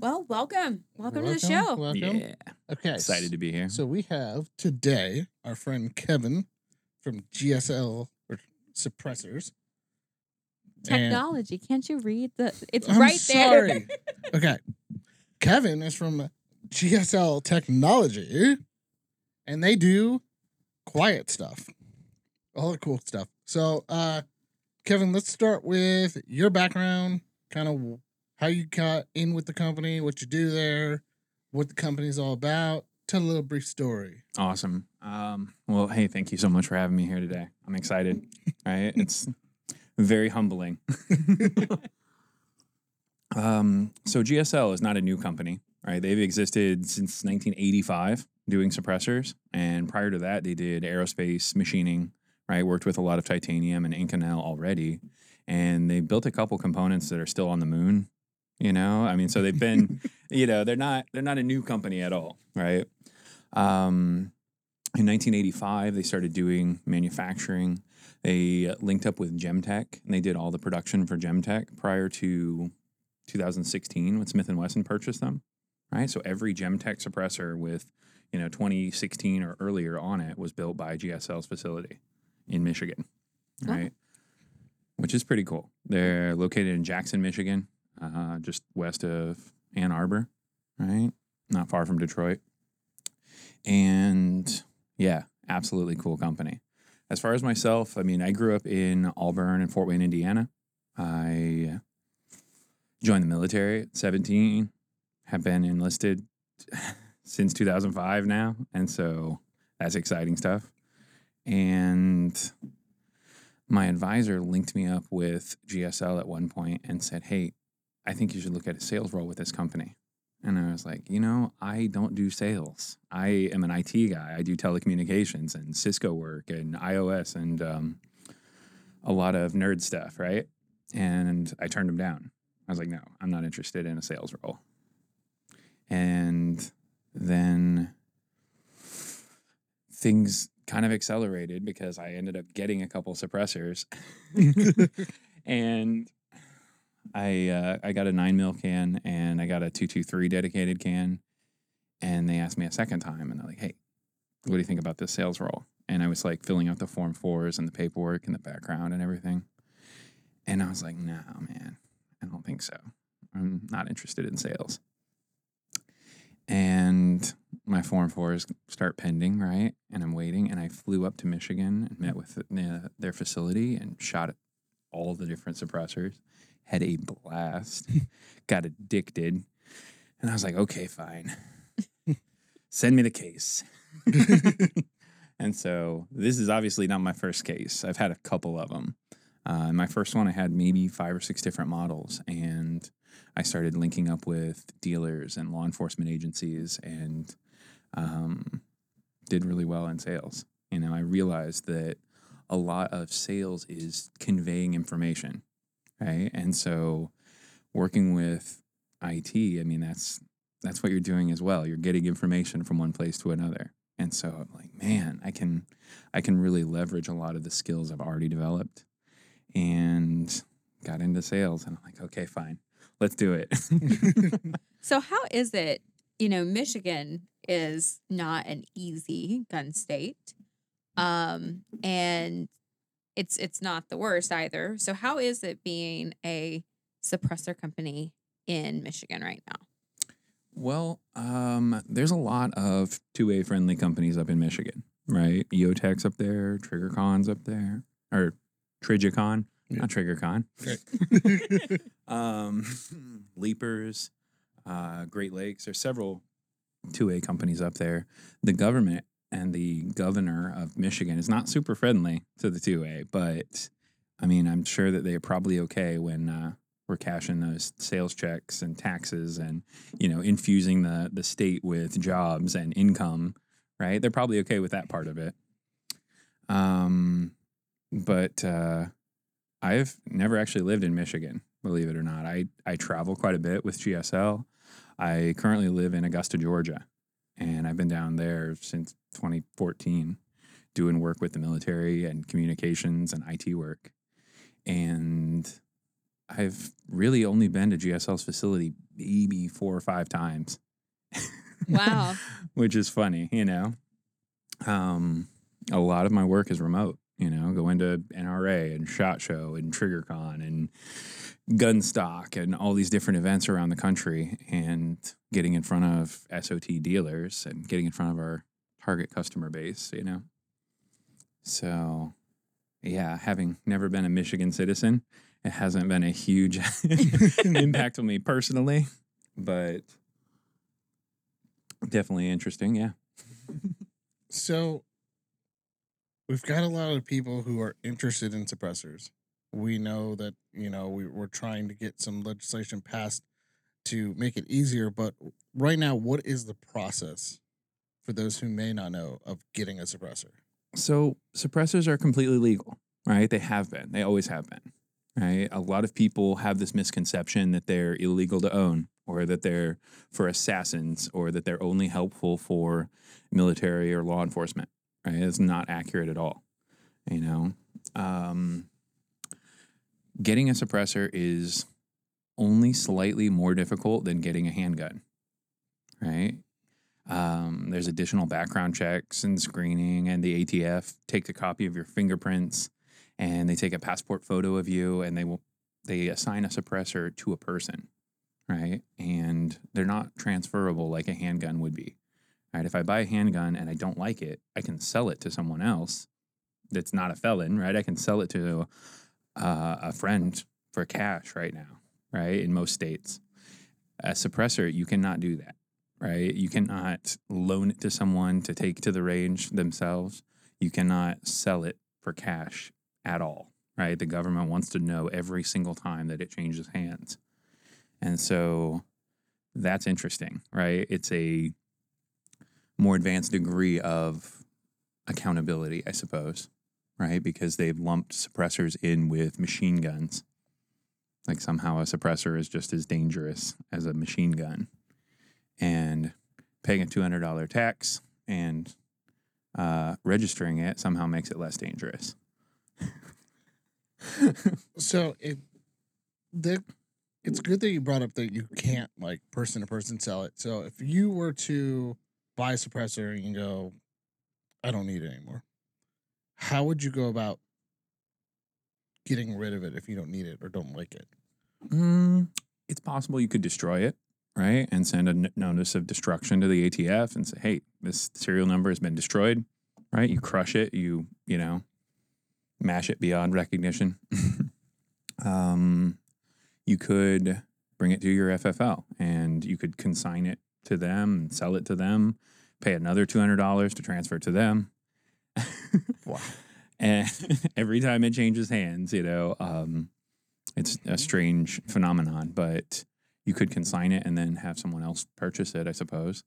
Well, welcome. Welcome, to the show. Welcome. Yeah. Okay. Excited to be here. So we have today our friend Kevin from GSL or Suppressors. And- Technology. Can't you read the it's I'm right there. sorry. okay. Kevin is from GSL Technology and they do quiet stuff. All the cool stuff. So, uh Kevin, let's start with your background, kind of how you got in with the company, what you do there, what the company's all about. Tell a little brief story. Awesome. Um, well, hey, thank you so much for having me here today. I'm excited. Right? It's very humbling. um, so GSL is not a new company, right? They've existed since 1985 doing suppressors, and prior to that, they did aerospace machining. Right? Worked with a lot of titanium and Inconel already, and they built a couple components that are still on the moon. You know, I mean, so they've been, you know, they're not they're not a new company at all, right? Um, in 1985, they started doing manufacturing. They linked up with Gemtech, and they did all the production for Gemtech prior to 2016 when Smith and Wesson purchased them. Right, so every Gemtech suppressor with you know 2016 or earlier on it was built by GSL's facility in Michigan. Oh. Right, which is pretty cool. They're located in Jackson, Michigan, uh, just west of Ann Arbor. Right, not far from Detroit. And yeah, absolutely cool company. As far as myself, I mean, I grew up in Auburn and Fort Wayne, Indiana. I joined the military at 17, have been enlisted since 2005 now. And so that's exciting stuff. And my advisor linked me up with GSL at one point and said, Hey, I think you should look at a sales role with this company. And I was like, you know, I don't do sales. I am an IT guy. I do telecommunications and Cisco work and IOS and um, a lot of nerd stuff, right? And I turned him down. I was like, no, I'm not interested in a sales role. And then things kind of accelerated because I ended up getting a couple suppressors. and I uh, I got a nine mil can and I got a two two three dedicated can, and they asked me a second time, and they're like, "Hey, what do you think about this sales role?" And I was like filling out the form fours and the paperwork and the background and everything, and I was like, "No, man, I don't think so. I'm not interested in sales." And my form fours start pending, right? And I'm waiting, and I flew up to Michigan and met with the, their facility and shot all the different suppressors had a blast, got addicted. And I was like, okay, fine. Send me the case. and so this is obviously not my first case. I've had a couple of them. Uh, my first one, I had maybe five or six different models. And I started linking up with dealers and law enforcement agencies and um, did really well in sales. You know, I realized that a lot of sales is conveying information right? And so working with IT, I mean that's that's what you're doing as well. You're getting information from one place to another. And so I'm like, man, I can I can really leverage a lot of the skills I've already developed and got into sales and I'm like, okay, fine. Let's do it. So how is it, you know, Michigan is not an easy gun state. Um and it's it's not the worst either. So how is it being a suppressor company in Michigan right now? Well, um, there's a lot of 2A friendly companies up in Michigan, right? EOTech's up there, TriggerCon's up there, or Trijicon, Yeah. not TriggerCon. Right. um, Leapers, uh, Great Lakes. There's several 2A companies up there. The government and the governor of Michigan is not super friendly to the 2A, but I mean, I'm sure that they're probably okay when uh, we're cashing those sales checks and taxes and you know infusing the the state with jobs and income. Right? They're probably okay with that part of it. Um, but uh, I've never actually lived in Michigan, believe it or not. I, I travel quite a bit with GSL. I currently live in Augusta, Georgia, and I've been down there since 2014 doing work with the military and communications and IT work. And I've really only been to GSL's facility maybe four or five times. Wow. Which is funny, you know. Um, a lot of my work is remote, you know, go into NRA and SHOT Show and TriggerCon and Gunstock and all these different events around the country and getting in front of SOT dealers and getting in front of our target customer base, you know. So, yeah, having never been a Michigan citizen, it hasn't been a huge impact on me personally, but definitely interesting. Yeah. So we've got a lot of people who are interested in suppressors. We know that, you know, we, we're trying to get some legislation passed to make it easier. But right now, what is the process for those who may not know of getting a suppressor? So suppressors are completely legal, right? They have been. They always have been. Right? A lot of people have this misconception that they're illegal to own or that they're for assassins or that they're only helpful for military or law enforcement. Right? It's not accurate at all. You know, um, getting a suppressor is only slightly more difficult than getting a handgun. Right? Um, there's additional background checks and screening, and the ATF takes a copy of your fingerprints and they take a passport photo of you and they will they assign a suppressor to a person, right? And they're not transferable like a handgun would be. Right? If I buy a handgun and I don't like it, I can sell it to someone else that's not a felon, right? I can sell it to uh, a friend for cash right now, right? In most states. A suppressor, you cannot do that right? You cannot loan it to someone to take to the range themselves. You cannot sell it for cash at all, right? The government wants to know every single time that it changes hands. And so that's interesting, right? It's a more advanced degree of accountability, I suppose, right? Because they've lumped suppressors in with machine guns. Like somehow a suppressor is just as dangerous as a machine gun and paying a $200 tax and uh, registering it somehow makes it less dangerous. So it the it's good that you brought up that you can't like person to person sell it. So if you were to buy a suppressor and go, I don't need it anymore, how would you go about getting rid of it if you don't need it or don't like it? Mm, it's possible you could destroy it, right? And send a n- notice of destruction to the ATF and say, hey, this serial number has been destroyed, right? You crush it, you, you know, mash it beyond recognition. um, you could bring it to your FFL and you could consign it to them and sell it to them, pay another $200 to transfer it to them. Wow. and every time it changes hands, you know, um, it's a strange phenomenon, but you could consign it and then have someone else purchase it, I suppose.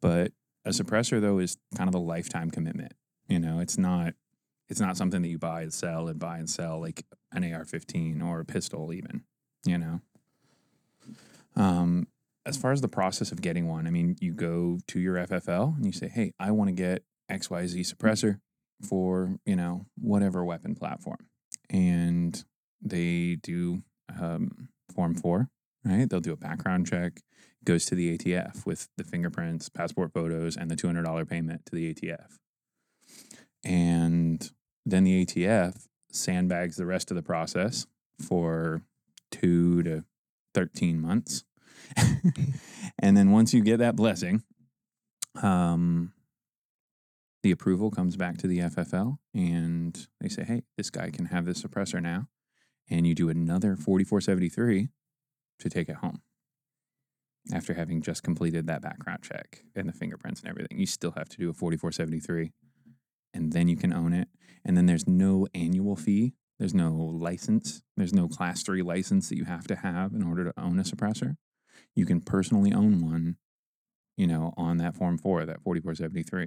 But a suppressor though is kind of a lifetime commitment. You know, it's not it's not something that you buy and sell and buy and sell like an AR-15 or a pistol even, you know. Um as far as the process of getting one, I mean, you go to your FFL and you say, "Hey, I want to get XYZ suppressor for, you know, whatever weapon platform." And they do um, form 4 right? They'll do a background check, goes to the ATF with the fingerprints, passport photos, and the $200 payment to the ATF. And then the ATF sandbags the rest of the process for two to 13 months. and then once you get that blessing, um, the approval comes back to the FFL and they say, hey, this guy can have this suppressor now. And you do another 4473 to take it home after having just completed that background check and the fingerprints and everything. You still have to do a 4473 and then you can own it. And then there's no annual fee. There's no license. There's no class three license that you have to have in order to own a suppressor. You can personally own one, you know, on that form four, that 4473.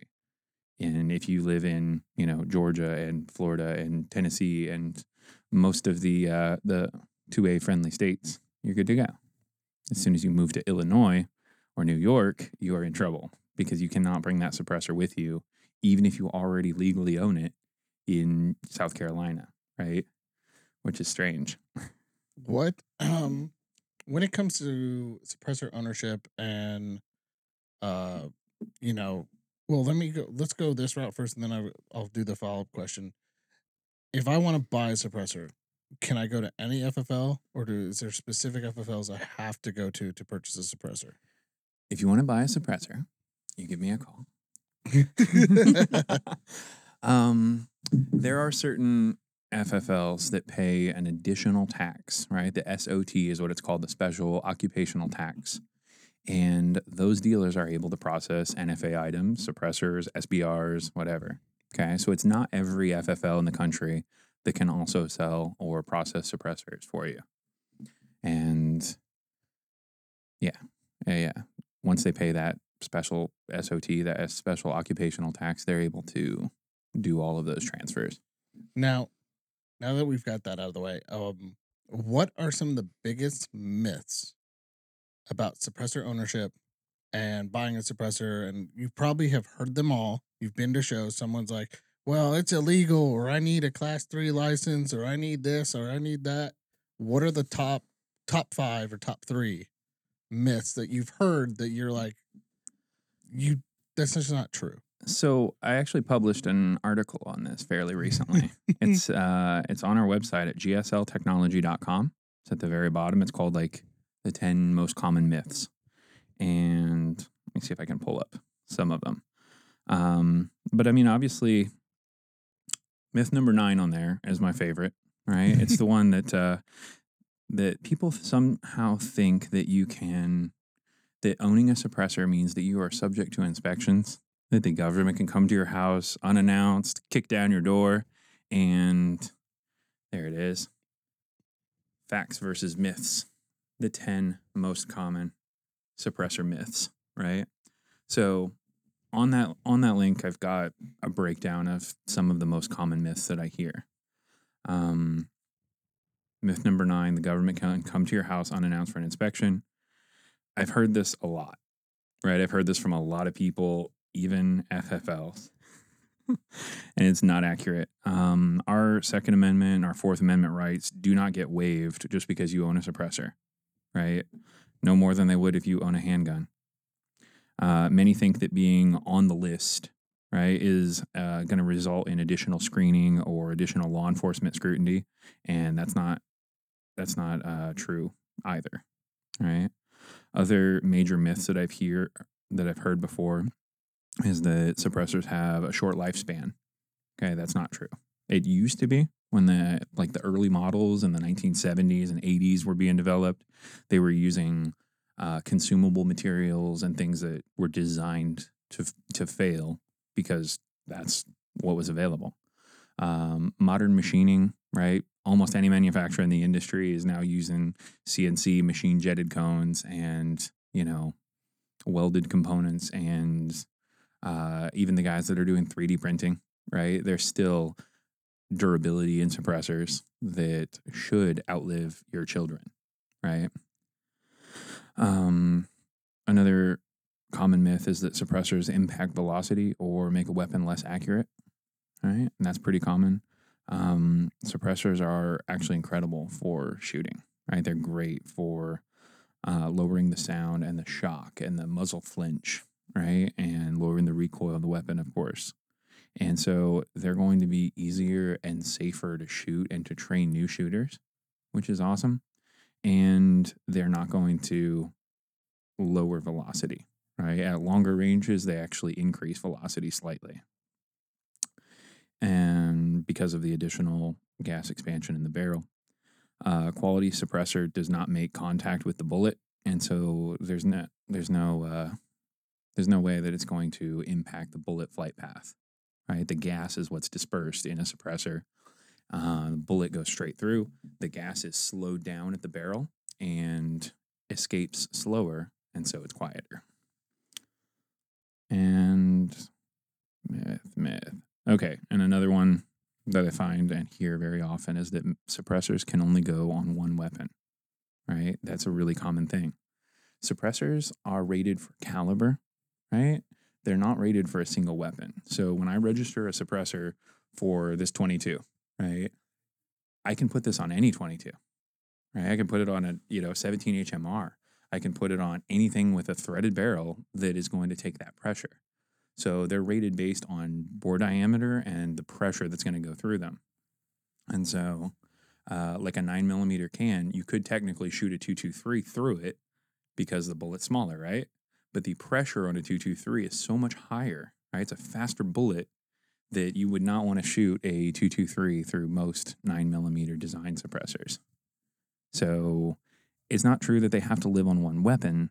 And if you live in, you know, Georgia and Florida and Tennessee and most of the uh, the 2A friendly states, you're good to go. As soon as you move to Illinois or New York, you are in trouble because you cannot bring that suppressor with you, even if you already legally own it in South Carolina, right? Which is strange. what um when it comes to suppressor ownership and uh you know well let me go let's go this route first and then I, i'll do the follow-up question. If i want to buy a suppressor can i go to any ffl or do is there specific ffls i have to go to to purchase a suppressor? If you want to buy a suppressor, you give me a call. um, there are certain FFLs that pay an additional tax, right? The SOT is what it's called, the special occupational tax. And those dealers are able to process NFA items, suppressors, SBRs, whatever. Okay. So it's not every FFL in the country that can also sell or process suppressors for you. And yeah, yeah, yeah. Once they pay that special SOT, that special occupational tax, they're able to do all of those transfers. now now that we've got that out of the way um what are some of the biggest myths about suppressor ownership and buying a suppressor? And you probably have heard them all. You've been to shows. Someone's like well it's illegal or i need a class 3 license or i need this or i need that. What are the top top 5 or top 3 myths that you've heard that you're like you that's just not true So I actually published an article on this fairly recently. it's uh, it's on our website at gsltechnology.com. It's at the very bottom. It's called like the ten most common myths, and let me see if I can pull up some of them. Um, but I mean, obviously, myth number nine on there is my favorite. Right? It's the one that uh, that people somehow think that you can that owning a suppressor means that you are subject to inspections that the government can come to your house unannounced, kick down your door, and there it is. Facts versus myths. The 10 most common suppressor myths, right? So on that on that link I've got a breakdown of some of the most common myths that I hear. Um, myth number 9, the government can come to your house unannounced for an inspection. I've heard this a lot. Right? I've heard this from a lot of people even FFLs. and it's not accurate. Um, our Second Amendment, our Fourth Amendment rights do not get waived just because you own a suppressor, right? No more than they would if you own a handgun. Uh, many think that being on the list, right, is uh, going to result in additional screening or additional law enforcement scrutiny, and that's not that's not uh, true either, right? Other major myths that I've hear that I've heard before is that suppressors have a short lifespan. Okay, that's not true. It used to be when the like the early models in the 1970s and 80s were being developed. They were using uh, consumable materials and things that were designed to to fail because that's what was available. Um, modern machining, right? Almost any manufacturer in the industry is now using CNC machine jetted cones and you know welded components and uh, even the guys that are doing 3D printing, right? There's still durability in suppressors that should outlive your children, right? Um, another common myth is that suppressors impact velocity or make a weapon less accurate, right? And that's pretty common. Um, suppressors are actually incredible for shooting, right? They're great for uh, lowering the sound and the shock and the muzzle flinch, right? And lowering the recoil of the weapon, of course. And so they're going to be easier and safer to shoot and to train new shooters, which is awesome. And they're not going to lower velocity, right? At longer ranges, they actually increase velocity slightly. And because of the additional gas expansion in the barrel, uh, quality suppressor does not make contact with the bullet, and so there's no there's no uh, there's no way that it's going to impact the bullet flight path. Right, the gas is what's dispersed in a suppressor. Uh, the bullet goes straight through. The gas is slowed down at the barrel and escapes slower, and so it's quieter. And myth, myth. Okay, and another one that I find and hear very often is that suppressors can only go on one weapon, right? That's a really common thing. Suppressors are rated for caliber, right? They're not rated for a single weapon. So when I register a suppressor for this 22, right, I can put this on any 22, right? I can put it on a you know 17 HMR. I can put it on anything with a threaded barrel that is going to take that pressure. So they're rated based on bore diameter and the pressure that's going to go through them. And so, uh, like a nine millimeter can, you could technically shoot a 223 through it because the bullet's smaller, right? But the pressure on a 223 is so much higher, right? It's a faster bullet that you would not want to shoot a 223 through most nine millimeter design suppressors. So it's not true that they have to live on one weapon.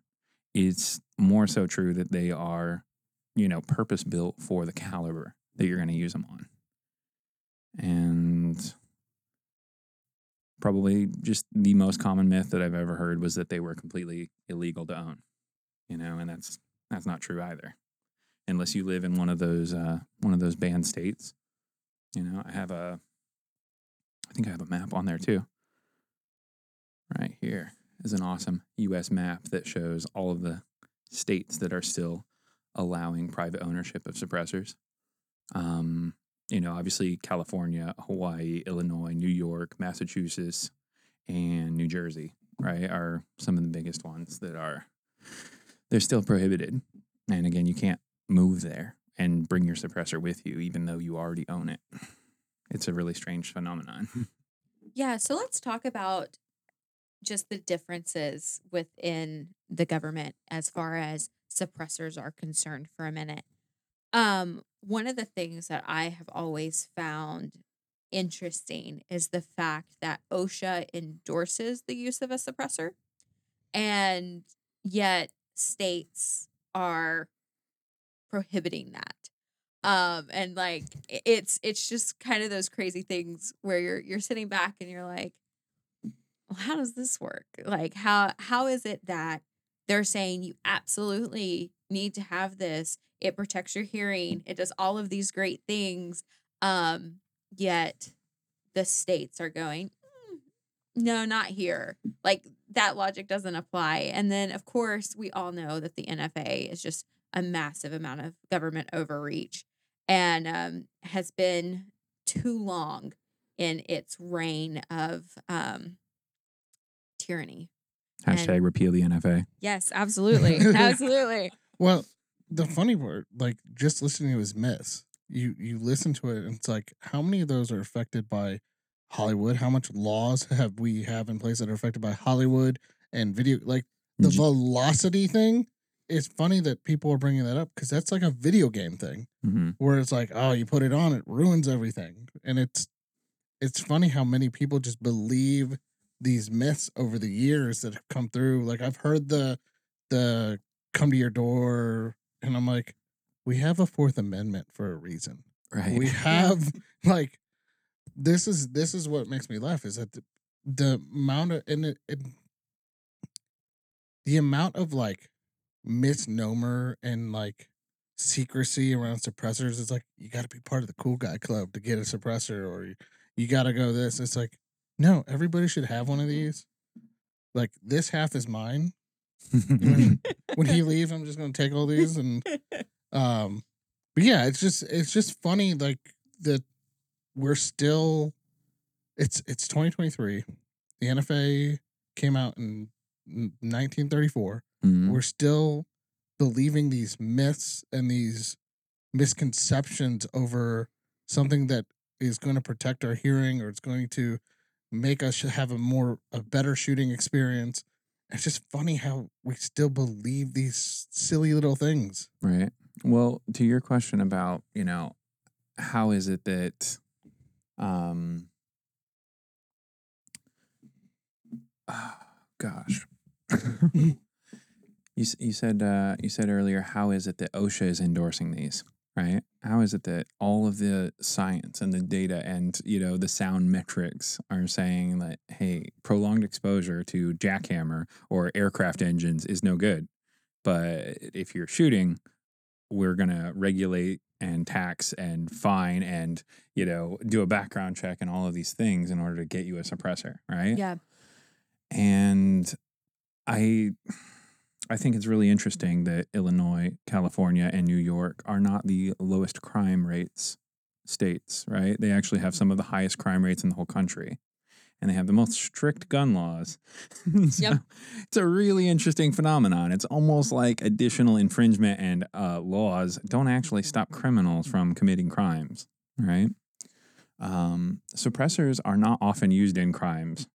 It's more so true that they are, you know, purpose built for the caliber that you're going to use them on. And probably just the most common myth that I've ever heard was that they were completely illegal to own. You know, and that's that's not true either. Unless you live in one of those uh, one of those banned states. You know, I have a I think I have a map on there too. Right here is an awesome US map that shows all of the states that are still allowing private ownership of suppressors. Um, you know, obviously California, Hawaii, Illinois, New York, Massachusetts, and New Jersey, right, are some of the biggest ones that are they're still prohibited. And again, you can't move there and bring your suppressor with you, even though you already own it. It's a really strange phenomenon. Yeah, so let's talk about just the differences within the government as far as suppressors are concerned for a minute. Um, one of the things that I have always found interesting is the fact that OSHA endorses the use of a suppressor, and yet states are prohibiting that. Um, and like it's it's just kind of those crazy things where you're you're sitting back and you're like, well, how does this work? Like how how is it that they're saying you absolutely need to have this? It protects your hearing. It does all of these great things. Um, yet the states are going, "Mm, no, not here. Like that logic doesn't apply. And then, of course, we all know that the NFA is just a massive amount of government overreach and um, has been too long in its reign of um, tyranny. Hashtag repeal the NFA. Yes, absolutely. absolutely. Well, the funny part, like just listening to his myths, you you listen to it and it's like, how many of those are affected by Hollywood? How much laws have we have in place that are affected by Hollywood and video? Like the velocity thing. It's funny that people are bringing that up because that's like a video game thing Mhm. where it's like, oh, you put it on, it ruins everything, and it's it's funny how many people just believe these myths over the years that have come through. Like I've heard the the come to your door, and I'm like, we have a Fourth Amendment for a reason. Right. We have like this is this is what makes me laugh is that the, the amount of and it, it the amount of like misnomer and like secrecy around suppressors is like you got to be part of the cool guy club to get a suppressor or you, you got to go this it's like no everybody should have one of these. Like this half is mine. When he leave i'm just going to take all these and um but yeah it's just it's just funny like that we're still it's it's 2023 the nfa came out in 1934 Mhm. we're still believing these myths and these misconceptions over something that is going to protect our hearing or it's going to make us have a more a better shooting experience it's just funny how we still believe these silly little things Right. Well, to your question about, you know, how is it that um oh, gosh. you you said uh you said earlier how is it that OSHA is endorsing these, right? How is it that all of the science and the data and, you know, the sound metrics are saying that hey, prolonged exposure to jackhammer or aircraft engines is no good. But if you're shooting we're going to regulate and tax and fine and you know do a background check and all of these things in order to get you a suppressor right? Yeah. and i i think it's really interesting that illinois california and new york are not the lowest crime rates states right? They actually have some of the highest crime rates in the whole country and they have the most strict gun laws. so Yep. It's a really interesting phenomenon. It's almost like additional infringement and uh, laws don't actually stop criminals from committing crimes, right? Um, suppressors are not often used in crimes,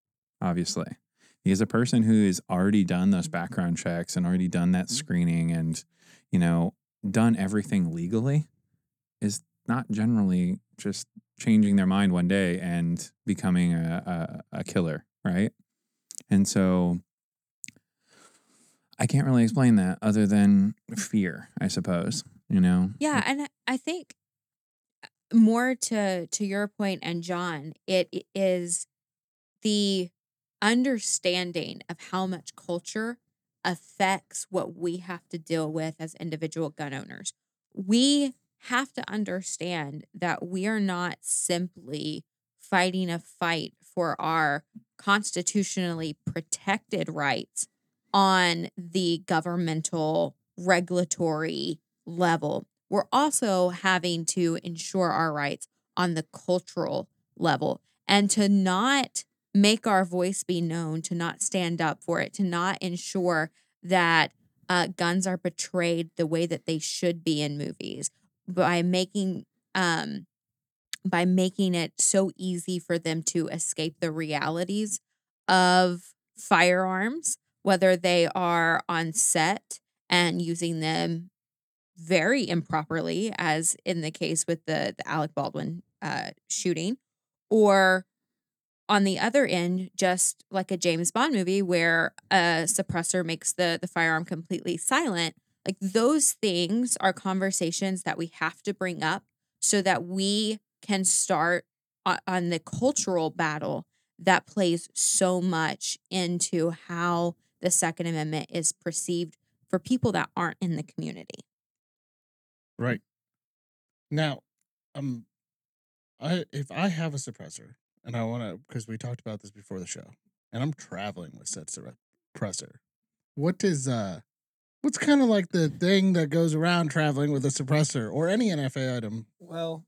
obviously, because a person who has already done those background checks and already done that screening and, you know, done everything legally is not generally just changing their mind one day and becoming a, a, a killer, right? And so I can't really explain that other than fear, I suppose, you know? Yeah, and I- think uh, more to to your point and John, it is the understanding of how much culture affects what we have to deal with as individual gun owners. We have to understand that we are not simply fighting a fight for our constitutionally protected rights on the governmental regulatory level. We're also having to ensure our rights on the cultural level and to not make our voice be known, to not stand up for it, to not ensure that uh, guns are portrayed the way that they should be in movies by making um, by making it so easy for them to escape the realities of firearms, whether they are on set and using them very improperly, as in the case with the, the Alec Baldwin uh, shooting, or on the other end, just like a James Bond movie where a suppressor makes the, the firearm completely silent. Like those things are conversations that we have to bring up so that we can start on, the cultural battle that plays so much into how the Second Amendment is perceived for people that aren't in the community. Right. Now, um, I if I have a suppressor and I want to because we talked about this before the show, and I'm traveling with said suppressor, what is uh, what's kind of like the thing that goes around traveling with a suppressor or any NFA item? Well,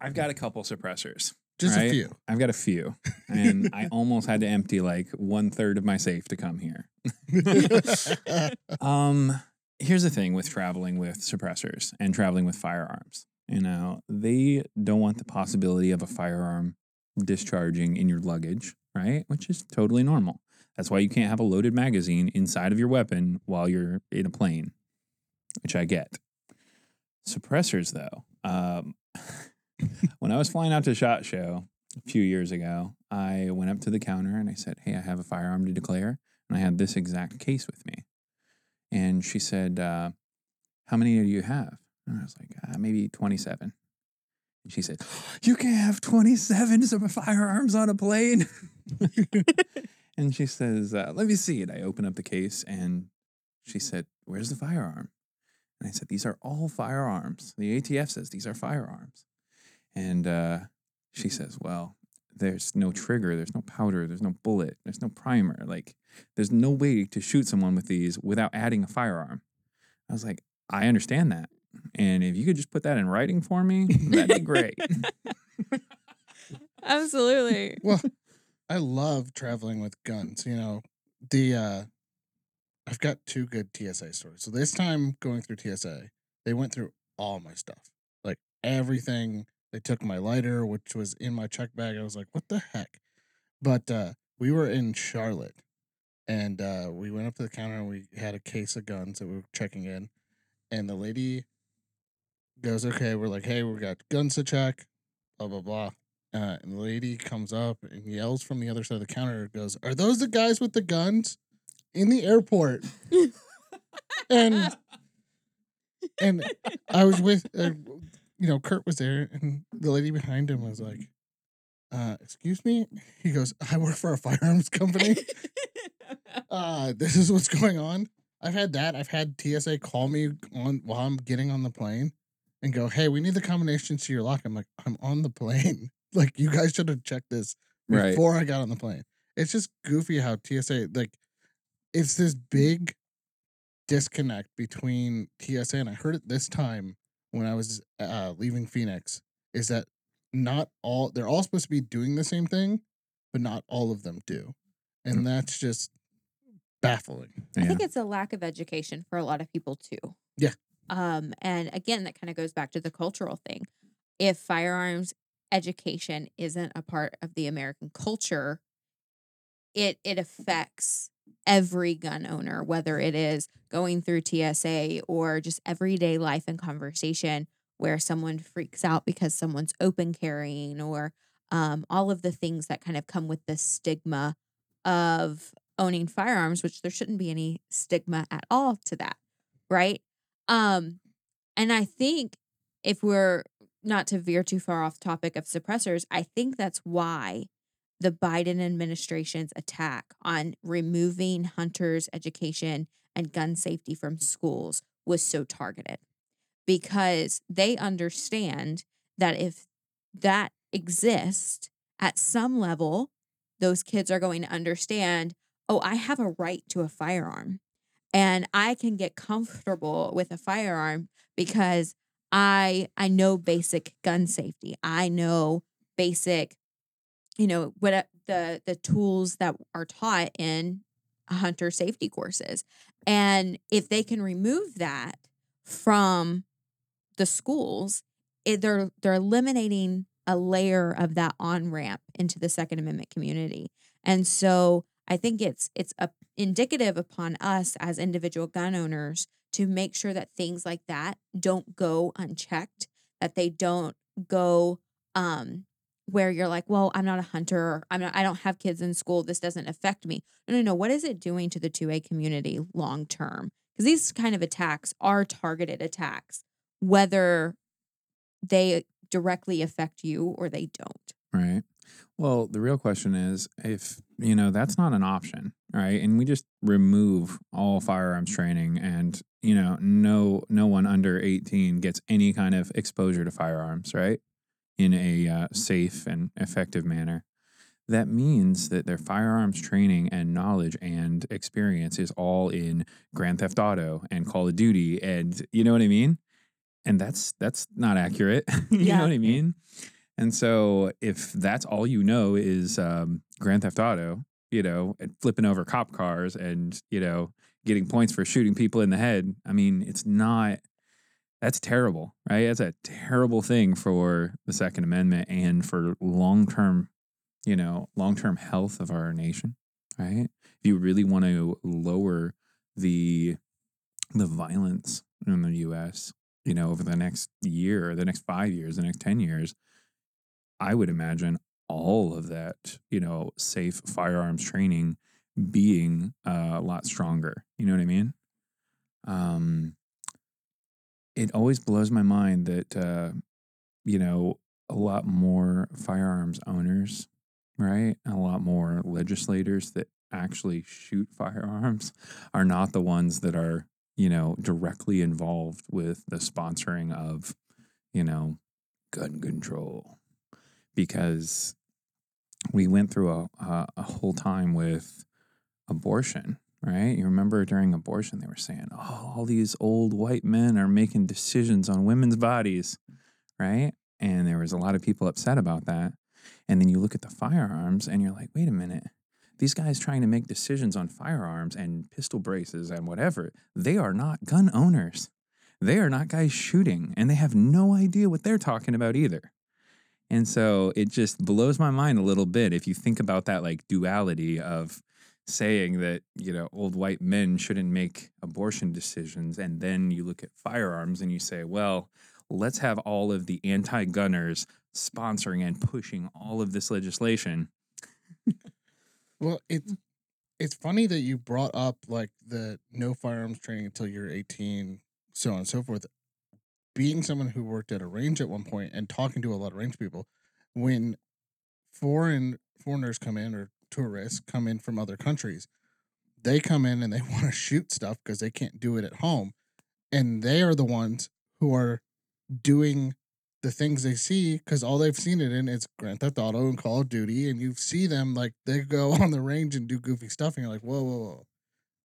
I've got a couple suppressors. Just a few. I've got a few, and I almost had to empty like one third of my safe to come here. Um, here's the thing with traveling with suppressors and traveling with firearms. You know, they don't want the possibility of a firearm discharging in your luggage, right? Which is totally normal. That's why you can't have a loaded magazine inside of your weapon while you're in a plane, which I get. Suppressors, though, um, when I was flying out to SHOT Show a few years ago, I went up to the counter and I said, Hey, I have a firearm to declare. And I had this exact case with me. And she said, uh, How many do you have? And I was like, uh, Maybe 27. And she said, You can't have 27 firearms on a plane. and she says, uh, Let me see it. I open up the case and she said, Where's the firearm? And I said, These are all firearms. The ATF says these are firearms. And uh, she says, Well, there's no trigger, there's no powder, there's no bullet, there's no primer. Like, there's no way to shoot someone with these without adding a firearm. I was like, I understand that. And if you could just put that in writing for me, that'd be great. Absolutely. well, I love traveling with guns. You know, the uh I've got two good TSA stories. So this time going through TSA, they went through all my stuff. Like everything. They took my lighter, which was in my check bag. I was like, what the heck? But uh we were in Charlotte and uh we went up to the counter and we had a case of guns that we were checking in. And the lady goes, Okay, we're like, hey, we got guns to check, blah blah blah. Uh, and the lady comes up and yells from the other side of the counter, goes, Are those the guys with the guns in the airport? and and I was with, uh, you know, Kurt was there, and the lady behind him was like, uh, Excuse me? He goes, I work for a firearms company. uh, this is what's going on. I've had that. I've had TSA call me on while I'm getting on the plane and go, Hey, we need the combinations to your lock. I'm like, I'm on the plane. Like, you guys should have checked this Right. before I got on the plane. It's just goofy how TSA like it's this big disconnect between TSA and I heard it this time when I was uh, leaving Phoenix is that not all they're all supposed to be doing the same thing, but not all of them do. Mm. And that's just baffling. I Yeah. think it's a lack of education for a lot of people too. Yeah. Um, and again, that kind of goes back to the cultural thing. If firearms education isn't a part of the American culture, it it affects every gun owner, whether it is going through TSA or just everyday life and conversation where someone freaks out because someone's open carrying or um, all of the things that kind of come with the stigma of owning firearms, which there shouldn't be any stigma at all to that, right? Um, and I think if we're not to veer too far off topic of suppressors, I think that's why the Biden administration's attack on removing hunters' education and gun safety from schools was so targeted. Because they understand that if that exists at some level, those kids are going to understand oh, I have a right to a firearm. And I can get comfortable with a firearm because I I know basic gun safety. I know basic you know what the the tools that are taught in hunter safety courses. And if they can remove that from the schools, it, they're they're eliminating a layer of that on ramp into the Second Amendment community. And so I think it's it's a, indicative upon us as individual gun owners to make sure that things like that don't go unchecked, that they don't go um where you're like, well, I'm not a hunter, I'm not I don't have kids in school, this doesn't affect me. No, no, no. What is it doing to the 2A community long term? Because these kind of attacks are targeted attacks, whether they directly affect you or they don't. Right. Well, the real question is if, you know, that's not an option, right? And we just remove all firearms training and, you know, no no one under 18 gets any kind of exposure to firearms, right? In a uh, safe and effective manner. That means that their firearms training and knowledge and experience is all in Grand Theft Auto and Call of Duty and you know what I mean? And that's that's not accurate. you Yeah. know what I mean? And so if that's all you know is um, Grand Theft Auto, you know, and flipping over cop cars and, you know, getting points for shooting people in the head, I mean, it's not that's terrible, right? That's a terrible thing for the Second Amendment and for long term, you know, long term health of our nation, right? If you really want to lower the the violence in the US, you know, over the next year the next five years, the next 10 years, I would imagine all of that, you know, safe firearms training being uh, a lot stronger. You know what I mean? Um, it always blows my mind that, uh, you know, a lot more firearms owners, right? A lot more legislators that actually shoot firearms are not the ones that are, you know, directly involved with the sponsoring of, you know, gun control because we went through a, a, a whole time with abortion, right? You remember during abortion, they were saying, oh, all these old white men are making decisions on women's bodies, right? And there was a lot of people upset about that. And then you look at the firearms and you're like, wait a minute. These guys trying to make decisions on firearms and pistol braces and whatever, they are not gun owners. They are not guys shooting, and they have no idea what they're talking about either. And so it just blows my mind a little bit if you think about that like duality of saying that, you know, old white men shouldn't make abortion decisions. And then you look at firearms and you say, well, let's have all of the anti gunners sponsoring and pushing all of this legislation. Well, it's it's funny that you brought up like the no firearms training until you're 18, so on and so forth. Being someone who worked at a range at one point and talking to a lot of range people, when foreign foreigners come in or tourists come in from other countries, they come in and they want to shoot stuff because they can't do it at home, and they are the ones who are doing the things they see because all they've seen it in is Grand Theft Auto and Call of Duty, and you see them like they go on the range and do goofy stuff, and you're like, whoa, whoa, whoa,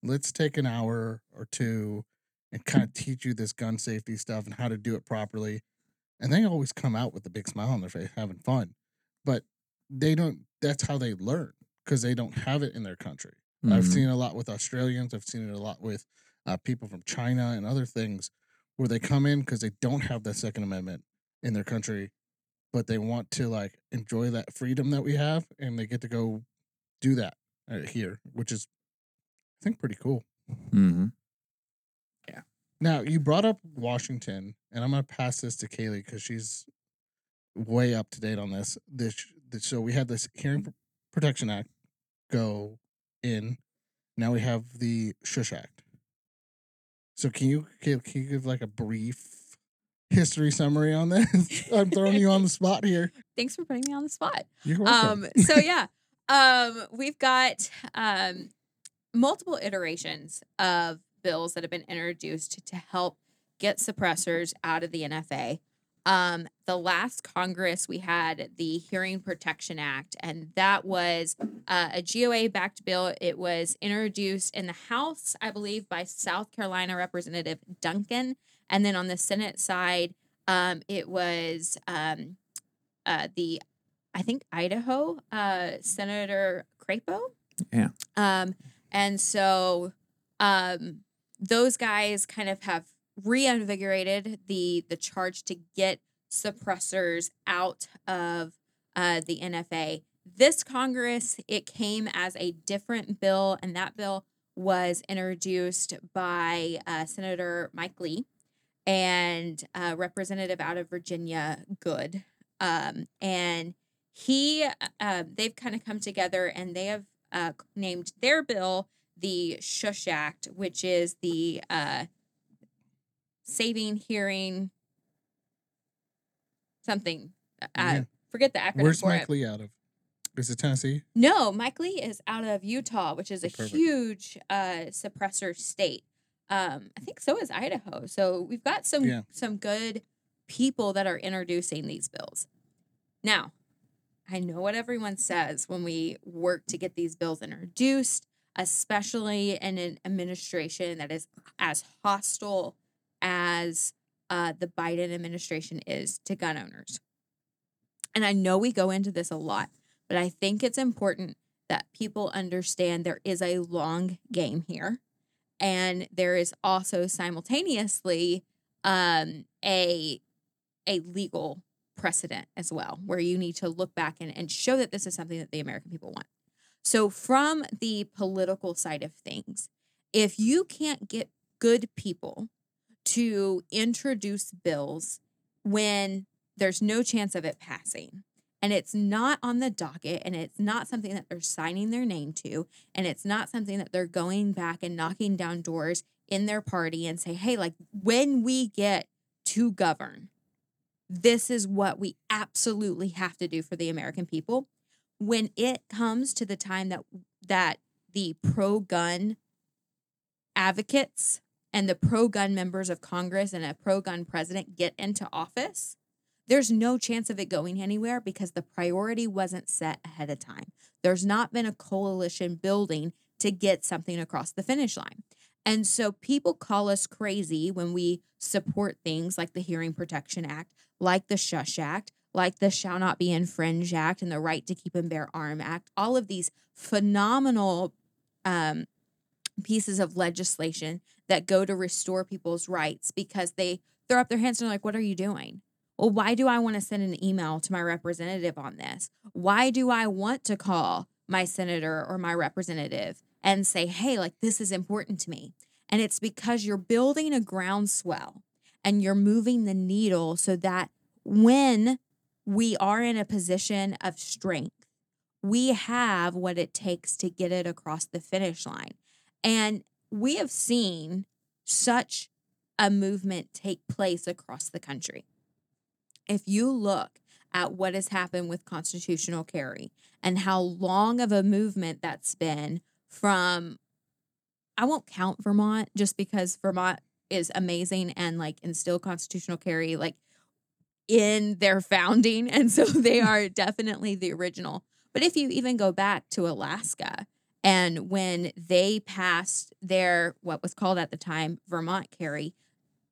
let's take an hour or two and kind of teach you this gun safety stuff and how to do it properly. And they always come out with a big smile on their face, having fun, but they don't. that's how they learn because they don't have it in their country. I've Mhm. seen a lot with Australians. I've seen it a lot with uh, people from China and other things where they come in because they don't have the Second Amendment in their country, but they want to like enjoy that freedom that we have, and they get to go do that uh, here, which is I think pretty cool. Mhm. Now you brought up Washington, and I'm gonna pass this to Kailey because she's way up to date on this. This, this so we had this Hearing Pr- Protection Act go in. Now we have the Shush Act. So can you can, can you give like a brief history summary on this? I'm throwing you on the spot here. Thanks for putting me on the spot. You're welcome. Um, so yeah, um, we've got um, multiple iterations of bills that have been introduced to help get suppressors out of the NFA. Um, the last Congress, we had the Hearing Protection Act, and that was uh, a GOA backed bill. It was introduced in the House, I believe, by South Carolina Representative Duncan. And then on the Senate side, um, it was um, uh, the, I think, Idaho uh, Senator Crapo. Yeah. Um, and so um, those guys kind of have reinvigorated the the charge to get suppressors out of uh, the NFA. This Congress, it came as a different bill, and that bill was introduced by uh, Senator Mike Lee and uh, Representative out of Virginia Good. Um, and he, uh, they've kind of come together and they have uh, named their bill the Shush Act, which is the uh, Saving Hearing something. Uh, Yeah. Forget the acronym Where's for Mike it. Lee out of? Is it Tennessee? No, Mike Lee is out of Utah, which is a Perfect. huge uh, suppressor state. Um, I think so is Idaho. So we've got some Yeah. some good people that are introducing these bills. Now, I know what everyone says when we work to get these bills introduced, especially in an administration that is as hostile as uh, the Biden administration is to gun owners. And I know we go into this a lot, but I think it's important that people understand there is a long game here. And there is also simultaneously um, a a legal precedent as well, where you need to look back and, and show that this is something that the American people want. So, from the political side of things, if you can't get good people to introduce bills when there's no chance of it passing, and it's not on the docket, and it's not something that they're signing their name to, and it's not something that they're going back and knocking down doors in their party and say, hey, like when we get to govern, this is what we absolutely have to do for the American people. When it comes to the time that that the pro-gun advocates and the pro-gun members of Congress and a pro-gun president get into office, there's no chance of it going anywhere because the priority wasn't set ahead of time. There's not been a coalition building to get something across the finish line. And so people call us crazy when we support things like the Hearing Protection Act, like the Shush Act, like the Shall Not Be Infringed Act and the Right to Keep and Bear Arm Act, all of these phenomenal um, pieces of legislation that go to restore people's rights because they throw up their hands and they're like, What are you doing? Well, why do I want to send an email to my representative on this? Why do I want to call my senator or my representative and say, hey, like this is important to me? And it's because you're building a groundswell and you're moving the needle so that when we are in a position of strength, we have what it takes to get it across the finish line. And we have seen such a movement take place across the country if you look at what has happened with constitutional carry and how long of a movement that's been from I won't count Vermont just because Vermont is amazing and like instill constitutional carry like in their founding and so they are definitely the original. But if you even go back to Alaska and when they passed their what was called at the time Vermont carry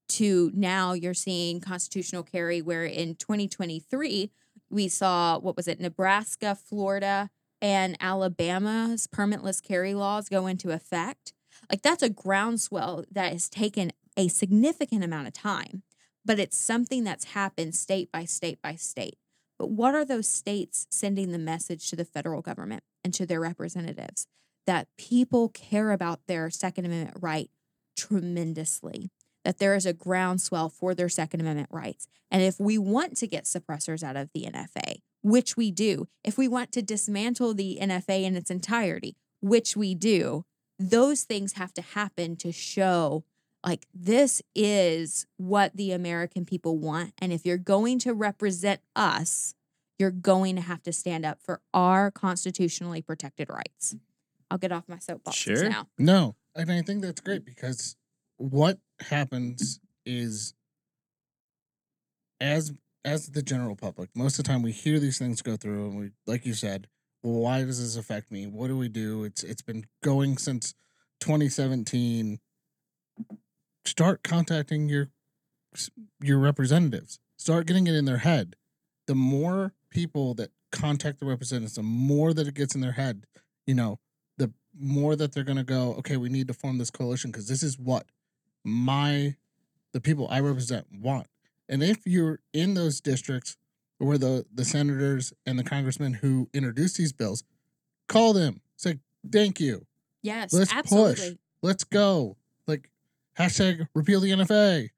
to now you're seeing constitutional carry where in 2023 we saw what was it Nebraska, Florida, and Alabama's permitless carry laws go into effect, like that's a groundswell that has taken a significant amount of time, but it's something that's happened state by state by state. But what are those states sending the message to the federal government and to their representatives that people care about their Second Amendment right tremendously? That there is a groundswell for their Second Amendment rights. And if we want to get suppressors out of the NFA, which we do, if we want to dismantle the NFA in its entirety, which we do, those things have to happen to show like this is what the American people want. And if you're going to represent us, you're going to have to stand up for our constitutionally protected rights. I'll get off my soapbox Sure. now. No, and I think that's great because what happens is as as the general public, most of the time we hear these things go through and we like you said, well, why does this affect me? What do we do? It's it's been going since 2017. Start contacting your your representatives. Start getting it in their head. The more people that contact the representatives, the more that it gets in their head, you know, the more that they're going to go, okay, we need to form this coalition because this is what my the people I represent want. And if you're in those districts where the the senators and the congressmen who introduce these bills, call them. Say thank you. Yes, Let's push. Let's go. Hashtag repeal the NFA.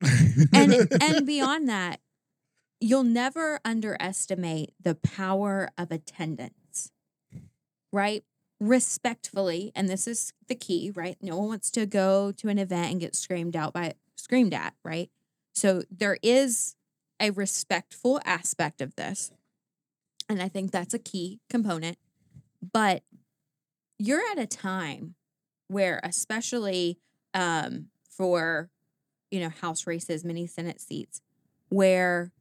and and beyond that, you'll never underestimate the power of attendance. Right? Respectfully, and this is the key, right? No one wants to go to an event and get screamed out by screamed at, right? So there is a respectful aspect of this. And I think that's a key component. But you're at a time where, especially um, for you know, House races, many Senate seats, where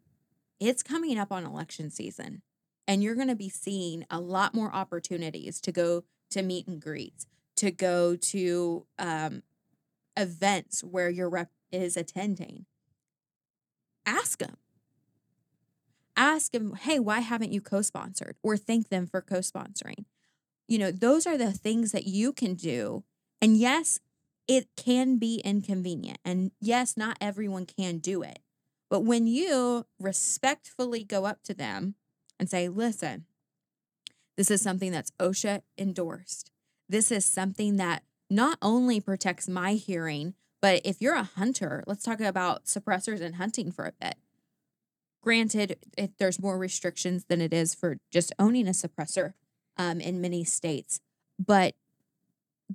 it's coming up on election season. And you're going to be seeing a lot more opportunities to go to meet and greets, to go to um, events where your rep is attending. Ask them. Ask them, hey, why haven't you co sponsored? Or thank them for co sponsoring. You know, those are the things that you can do. And yes, it can be inconvenient. And yes, not everyone can do it. But when you respectfully go up to them and say, listen, this is something that's OSHA endorsed. This is something that not only protects my hearing, but if you're a hunter, let's talk about suppressors and hunting for a bit. Granted, it, there's more restrictions than it is for just owning a suppressor um, in many states, but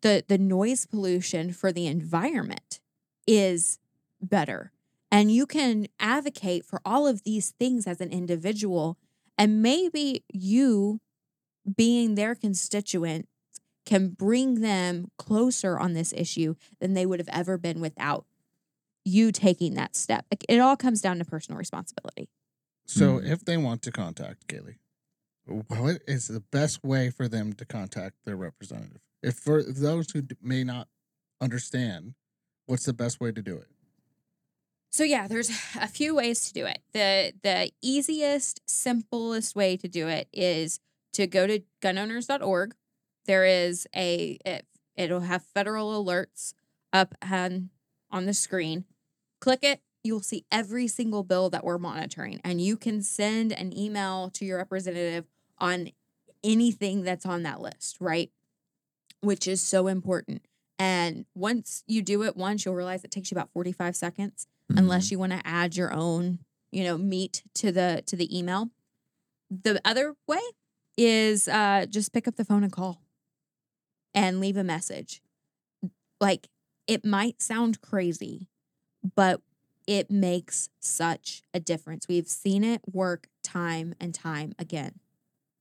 the the noise pollution for the environment is better and you can advocate for all of these things as an individual and maybe you being their constituent can bring them closer on this issue than they would have ever been without you taking that step it all comes down to personal responsibility So Hmm. if they want to contact Kailey, what is the best way for them to contact their representative? If for those who may not understand, what's the best way to do it? So yeah, there's a few ways to do it. The the easiest, simplest way to do it is to go to gunowners.org. There is a it, it'll have federal alerts up on on the screen. Click it, you'll see every single bill that we're monitoring and you can send an email to your representative on anything that's on that list, right? Which is so important. And once you do it once, you'll realize it takes you about 45 seconds unless you want to add your own, you know, meat to the to the email. The other way is uh just pick up the phone and call and leave a message. Like it might sound crazy, but it makes such a difference. We've seen it work time and time again.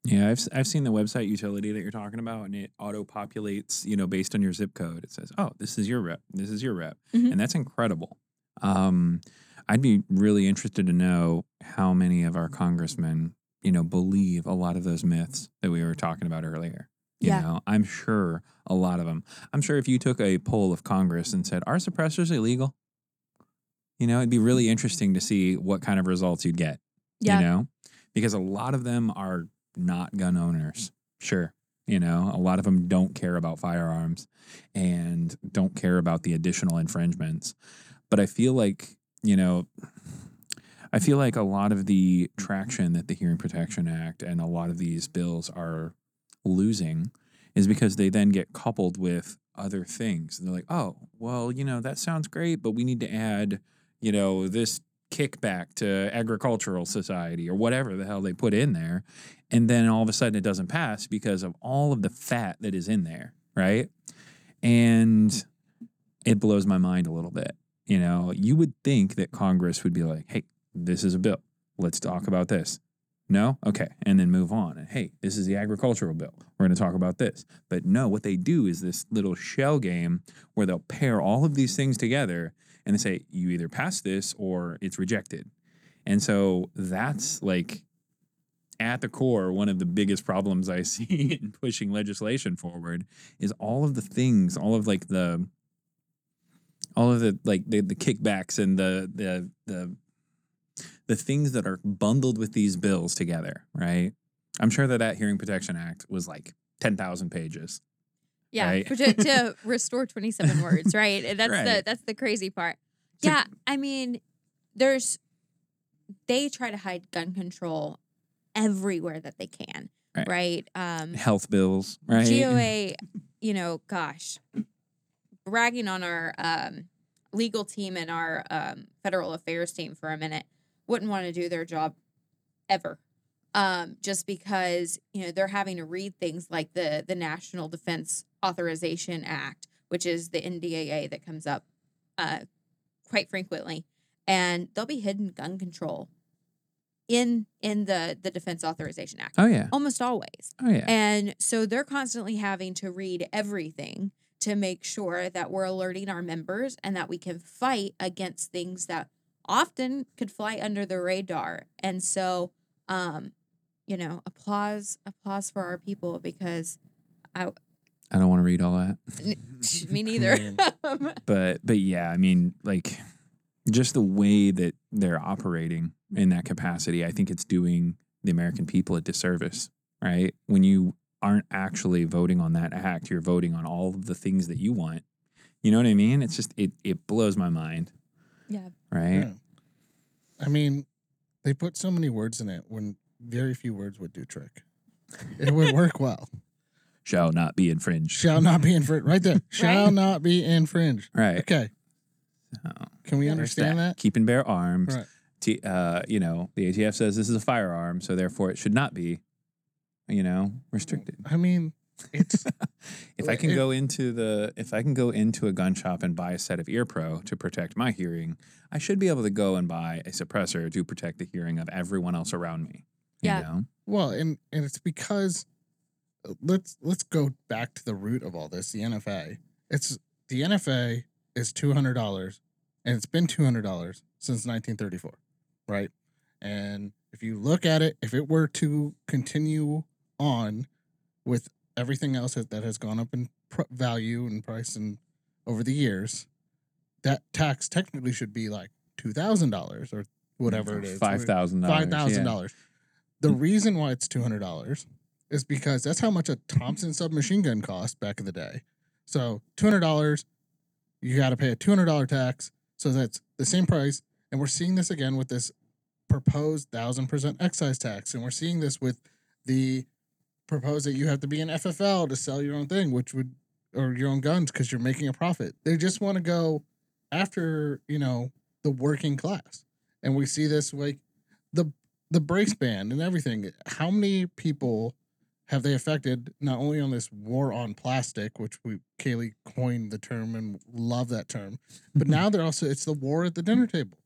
Yeah, I've I've seen the website utility that you're talking about, and it auto populates, you know, based on your zip code. It says, "Oh, this is your rep. This is your rep," Mhm. and that's incredible. Um, I'd be really interested to know how many of our congressmen, you know, believe a lot of those myths that we were talking about earlier. You Yeah. know, I'm sure a lot of them. I'm sure if you took a poll of Congress and said, "Are suppressors illegal?" You know, it'd be really interesting to see what kind of results you'd get Yeah. you know because a lot of them are not gun owners Sure. You know, a lot of them don't care about firearms and don't care about the additional infringements. But I feel like, you know, I feel like a lot of the traction that the Hearing Protection Act and a lot of these bills are losing is because they then get coupled with other things. And they're like, oh, well, you know, that sounds great, but we need to add, you know, this kickback to agricultural society or whatever the hell they put in there. And then all of a sudden it doesn't pass because of all of the fat that is in there, right? And it blows my mind a little bit. You know, you would think that Congress would be like, hey, this is a bill. Let's talk about this. No? Okay. And then move on. And hey, this is the agricultural bill. We're going to talk about this. But no, what they do is this little shell game where they'll pair all of these things together and they say, you either pass this or it's rejected. And so that's like at the core, one of the biggest problems I see in pushing legislation forward is all of the things, all of like the all of the like the, the kickbacks and the the the the things that are bundled with these bills together, right? I'm sure that that Hearing Protection Act was like 10,000 pages. Yeah, Right. to, to restore 27 words, right? And That's the that's the crazy part. So- yeah, I mean, there's they try to hide gun control everywhere that they can, Right. right? Um Health bills, right? GOA, you know, gosh, bragging on our um, legal team and our um, federal affairs team for a minute, wouldn't want to do their job ever. Um, just because you know they're having to read things like the the National Defense Authorization Act, which is the NDAA that comes up uh, quite frequently, and there'll be hidden gun control in in the the Defense Authorization Act Oh, yeah. almost always. Oh, yeah. And so they're constantly having to read everything to make sure that we're alerting our members and that we can fight against things that often could fly under the radar. And so, um, you know, applause, applause for our people because I don't want to read all that. me neither. But but yeah, I mean, like just the way that they're operating in that capacity, I think it's doing the American people a disservice, right? When you aren't actually voting on that act, you're voting on all of the things that you want. You know what I mean? It's just it it blows my mind, yeah. right? Yeah. I mean, they put so many words in it when very few words would do trick. It would work well. Shall not be infringed. Shall not be infringed. Right there. Shall not be infringed. Right. Okay. So, Can we there's understand that? Keep and bear arms. Right. T, uh, you know, the ATF says this is a firearm, so therefore it should not be, you know, restricted. I mean, it's If I can it- go into the if I can go into a gun shop and buy a set of ear pro to protect my hearing, I should be able to go and buy a suppressor to protect the hearing of everyone else around me. You Yeah. know? well, and and it's because let's let's go back to the root of all this. The NFA. It's the NFA is two hundred dollars, and it's been two hundred dollars since nineteen thirty four, right? And if you look at it, if it were to continue on with everything else that, that has gone up in pr- value and price and over the years, that tax technically should be like two thousand dollars or whatever it is. Five thousand dollars. Five thousand dollars. The mm. reason why it's two hundred dollars is because that's how much a Thompson submachine gun cost back in the day. So two hundred dollars, you got to pay a two hundred dollar tax. So that's the same price, and we're seeing this again with this proposed thousand percent excise tax, and we're seeing this with the proposed that you have to be an FFL to sell your own thing, which would or your own guns because you're making a profit. They just want to go after you know the working class, and we see this like the the brace ban and everything. How many people have they affected? Not only on this war on plastic, which we Kailey coined the term and love that term, but now they're also it's the war at the dinner table.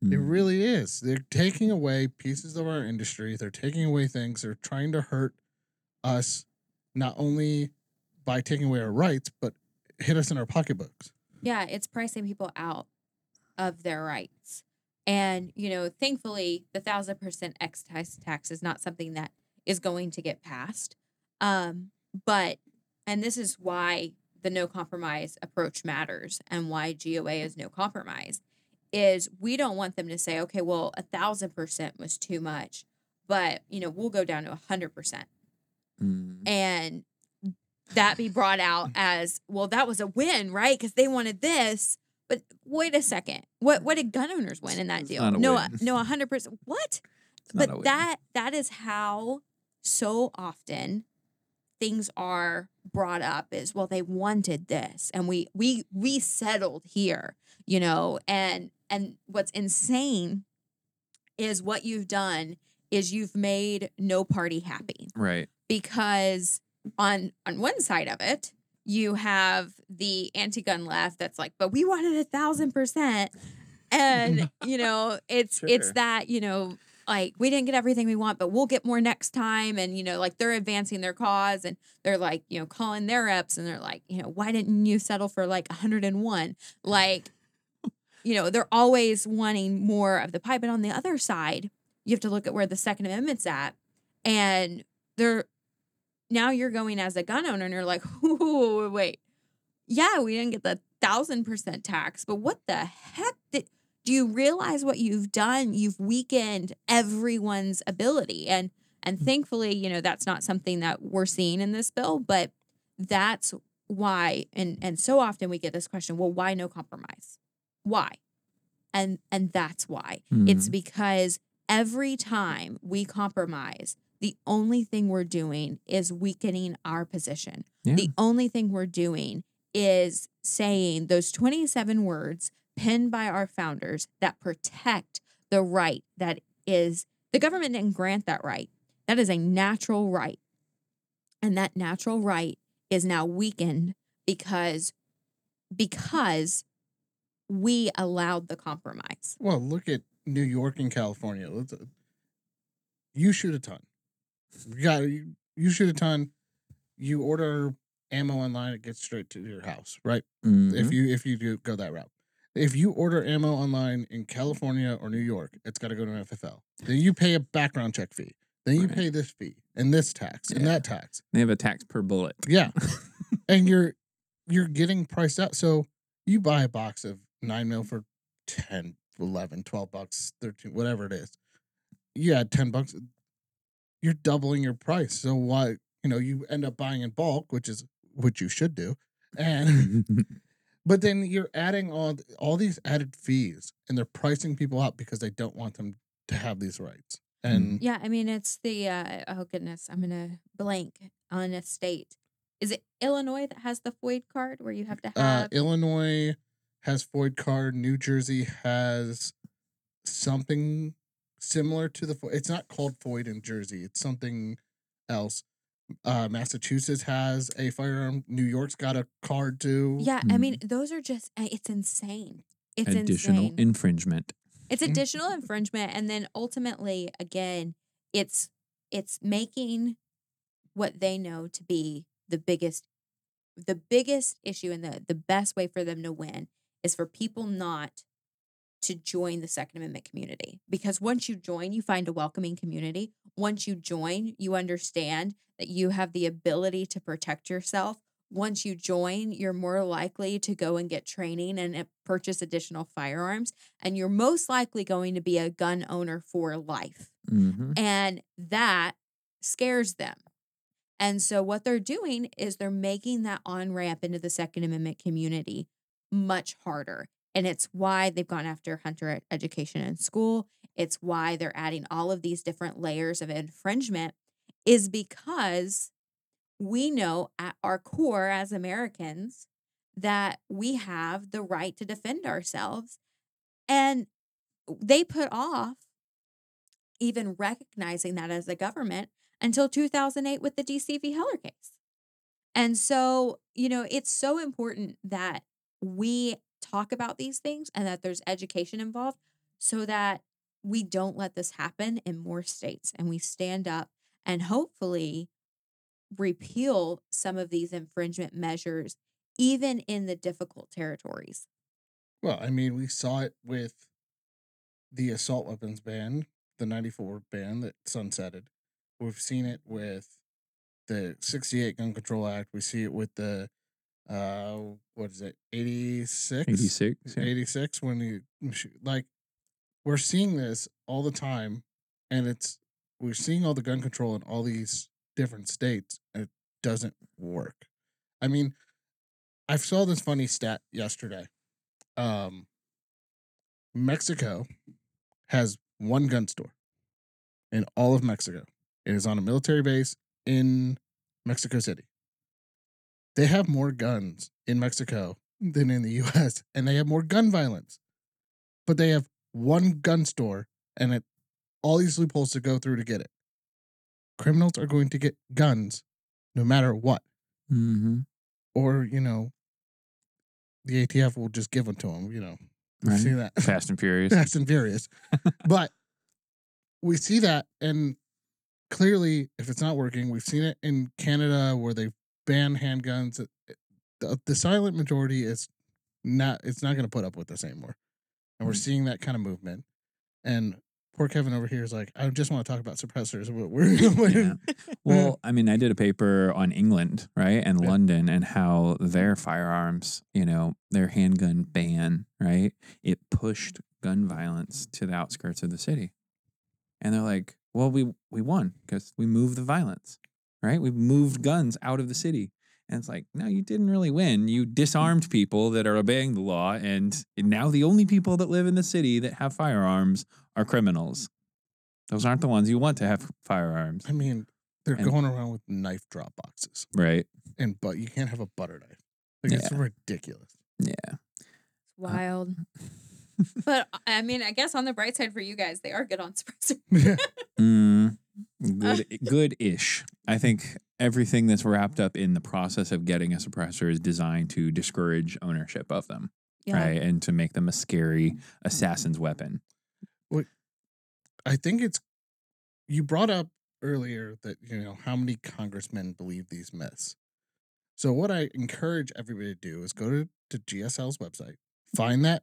It Mm. really is. They're taking away pieces of our industry. They're taking away things. They're trying to hurt us, not only by taking away our rights, but hit us in our pocketbooks. Yeah, it's pricing people out of their rights. And, you know, thankfully, the thousand percent excise tax is not something that is going to get passed. Um, but, and this is why the no compromise approach matters and why GOA is no compromise is we don't want them to say, okay, well, a thousand percent was too much, but, you know, we'll go down to a hundred percent. Mm. and that be brought out as well that was a win right because they wanted this but wait a second what what did gun owners win in that deal not a no win. no 100% what It's but that that is how so often things are brought up is well they wanted this and we we we settled here you know and and what's insane is what you've done is you've made no party happy right. because on on one side of it you have the anti-gun left that's like but we wanted a thousand percent and you know it's it's that you know like we didn't get everything we want but we'll get more next time and you know like they're advancing their cause and they're like you know calling their reps and they're like you know why didn't you settle for like 101 like you know they're always wanting more of the pie but on the other side you have to look at where the second amendment's at and they're now you're going as a gun owner and you're like wait yeah we didn't get the thousand percent tax but what the heck do you realize what you've done? You've weakened everyone's ability and and thankfully you know that's not something that we're seeing in this bill but that's why and and so often we get this question well why no compromise? Why? And and that's why. It's Mhm. because every time we compromise the only thing we're doing is weakening our position. Yeah. the only thing we're doing is saying those 27 words penned by our founders that protect the right that is the government didn't grant that right. That is a natural right. And that natural right is now weakened because because we allowed the compromise. Well, look at New York and California. Let's, uh, you shoot a ton. You got you, you shoot a ton. You order ammo online, it gets straight to your house, right? If Mhm. you if you do go that route. If you order ammo online in California or New York, it's got to go to an FFL. Then you pay a background check fee. Then you Right. pay this fee and this tax and Yeah. that tax. they have a tax per bullet. Yeah. and you're you're getting priced out. So you buy a box of nine mil for 10, 11, 12 bucks, 13, whatever it is. You add 10 bucks, uh, you're doubling your price. So why, you know, you end up buying in bulk, which is what you should do. And but then you're adding all all these added fees and they're pricing people out because they don't want them to have these rights. And Yeah, I mean it's the uh, oh goodness, I'm gonna blank on a state. Is it Illinois that has the FOID card where you have to uh, have Illinois has FOID card. New Jersey has something similar to the. Fo- It's not called FOID in Jersey. It's something else. Uh, Massachusetts has a firearm. New York's got a card too. Yeah, I mean those are just uh, it's insane. It's Additional insane. infringement. It's Mhm. additional infringement, and then ultimately, again, it's it's making what they know to be the biggest, the biggest issue, and the the best way for them to win is for people not to join the Second Amendment community. Because once you join, you find a welcoming community. Once you join, you understand that you have the ability to protect yourself. Once you join, you're more likely to go and get training and uh, purchase additional firearms and you're most likely going to be a gun owner for life. hmm And that scares them. And so, what they're doing is they're making that on ramp into the Second Amendment community much harder. And it's why they've gone after hunter ed- education in school. It's why they're adding all of these different layers of infringement, is because we know at our core as Americans that we have the right to defend ourselves. And they put off even recognizing that as a government until 2008 with the DC v. Heller case. And so, you know, it's so important that we talk about these things and that there's education involved so that we don't let this happen in more states and we stand up and hopefully repeal some of these infringement measures, even in the difficult territories. Well, I mean, we saw it with the assault weapons ban, the 94 ban that sunsetted. We've seen it with the 68 Gun Control Act. We see it with the, uh, what is it, 86? 86. yeah. 86 when you, like, we're seeing this all the time. And it's, we're seeing all the gun control in all these different states, it doesn't work. I mean, I saw this funny stat yesterday. Um, Mexico has one gun store in all of Mexico. It is on a military base in Mexico City. They have more guns in Mexico than in the US, and they have more gun violence. But they have one gun store and it all these loopholes to go through to get it. Criminals are going to get guns no matter what. Mm-hmm. Or, you know, the ATF will just give them to them, you know. Right. seen that. Fast and Furious. Fast and Furious. but we see that, and clearly, if it's not working, we've seen it in Canada where they ban handguns. The, the silent majority is not. It's not going to put up with this anymore, and we're Mm. seeing that kind of movement. And poor Kevin over here is like, I just want to talk about suppressors. but We're, Yeah. Well, I mean, I did a paper on England, right, and Yeah. London, and how their firearms, you know, their handgun ban, right, it pushed gun violence to the outskirts of the city, and they're like, "Well, we we won because we moved the violence, right? We moved guns out of the city." And it's like, no, you didn't really win. You mm. disarmed people that are obeying the law, and now the only people that live in the city that have firearms are criminals. Mm. Those aren't the ones you want to have firearms, I mean, they're And- going around with knife drop boxes, right? and but you can't have a butter knife. Like it's ridiculous. Yeah. It's uh, wild. but I mean, I guess on the bright side for you guys, they are good on suppressor. Mm, good, good-ish. I think everything that's wrapped up in the process of getting a suppressor is designed to discourage ownership of them, right, and to make them a scary mm-hmm. assassin's weapon. I think it's you brought up earlier that you know how many congressmen believe these myths. So what I encourage everybody to do is go to, to GSL's website, find that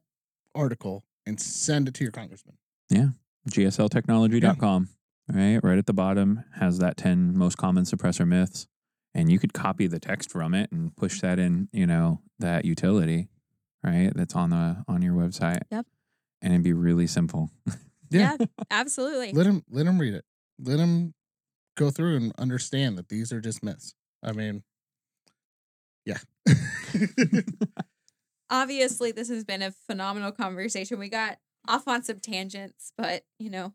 article, and send it to your congressman. Yeah, GSLtechnology.com, right, right at the bottom has that ten most common suppressor myths, and you could copy the text from it and push that in, you know, that utility, right, that's on the on your website. Yep. and it'd be really simple. Yeah, absolutely. Let him let him read it. Let him go through and understand that these are just myths. I mean, yeah. Obviously, this has been a phenomenal conversation. We got off on some tangents, but you know,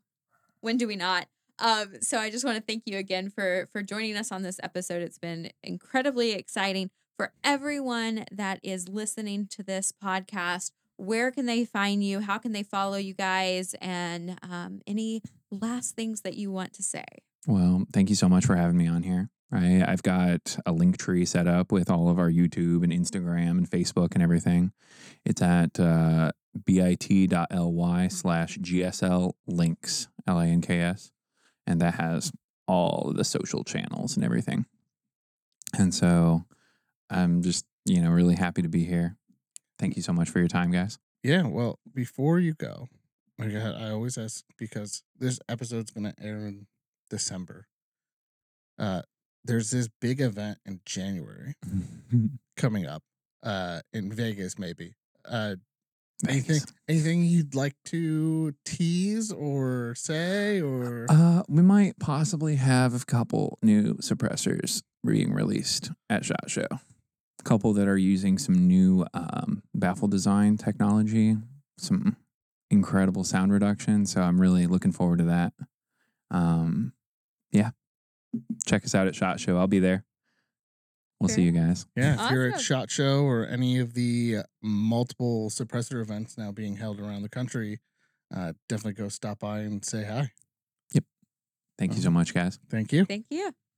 when do we not? Um, so I just want to thank you again for for joining us on this episode. It's been incredibly exciting for everyone that is listening to this podcast. Where can they find you? How can they follow you guys? And um, any last things that you want to say? Well, thank you so much for having me on here. Right, I've got a link tree set up with all of our YouTube and Instagram and Facebook and everything. It's at uh, bit.ly slash GSL links, L I N K S. And that has all the social channels and everything. And so I'm just, you know, really happy to be here. Thank you so much for your time, guys. Yeah, well, before you go, like I, I always ask because this episode's gonna air in December. Uh, there's this big event in January coming up, uh, in Vegas, maybe. Uh, Thanks. anything you'd like to tease or say or? Uh, we might possibly have a couple new suppressors being released at Shot Show. A couple that are using some new um, baffle design technology, some incredible sound reduction. So I'm really looking forward to that. Um, yeah, check us out at Shot Show. I'll be there. We'll see you guys. Yeah, if you're at Awesome. Shot Show or any of the uh, multiple suppressor events now being held around the country, uh, definitely go stop by and say hi. Yep. Thank you so much, guys. Thank you. Thank you.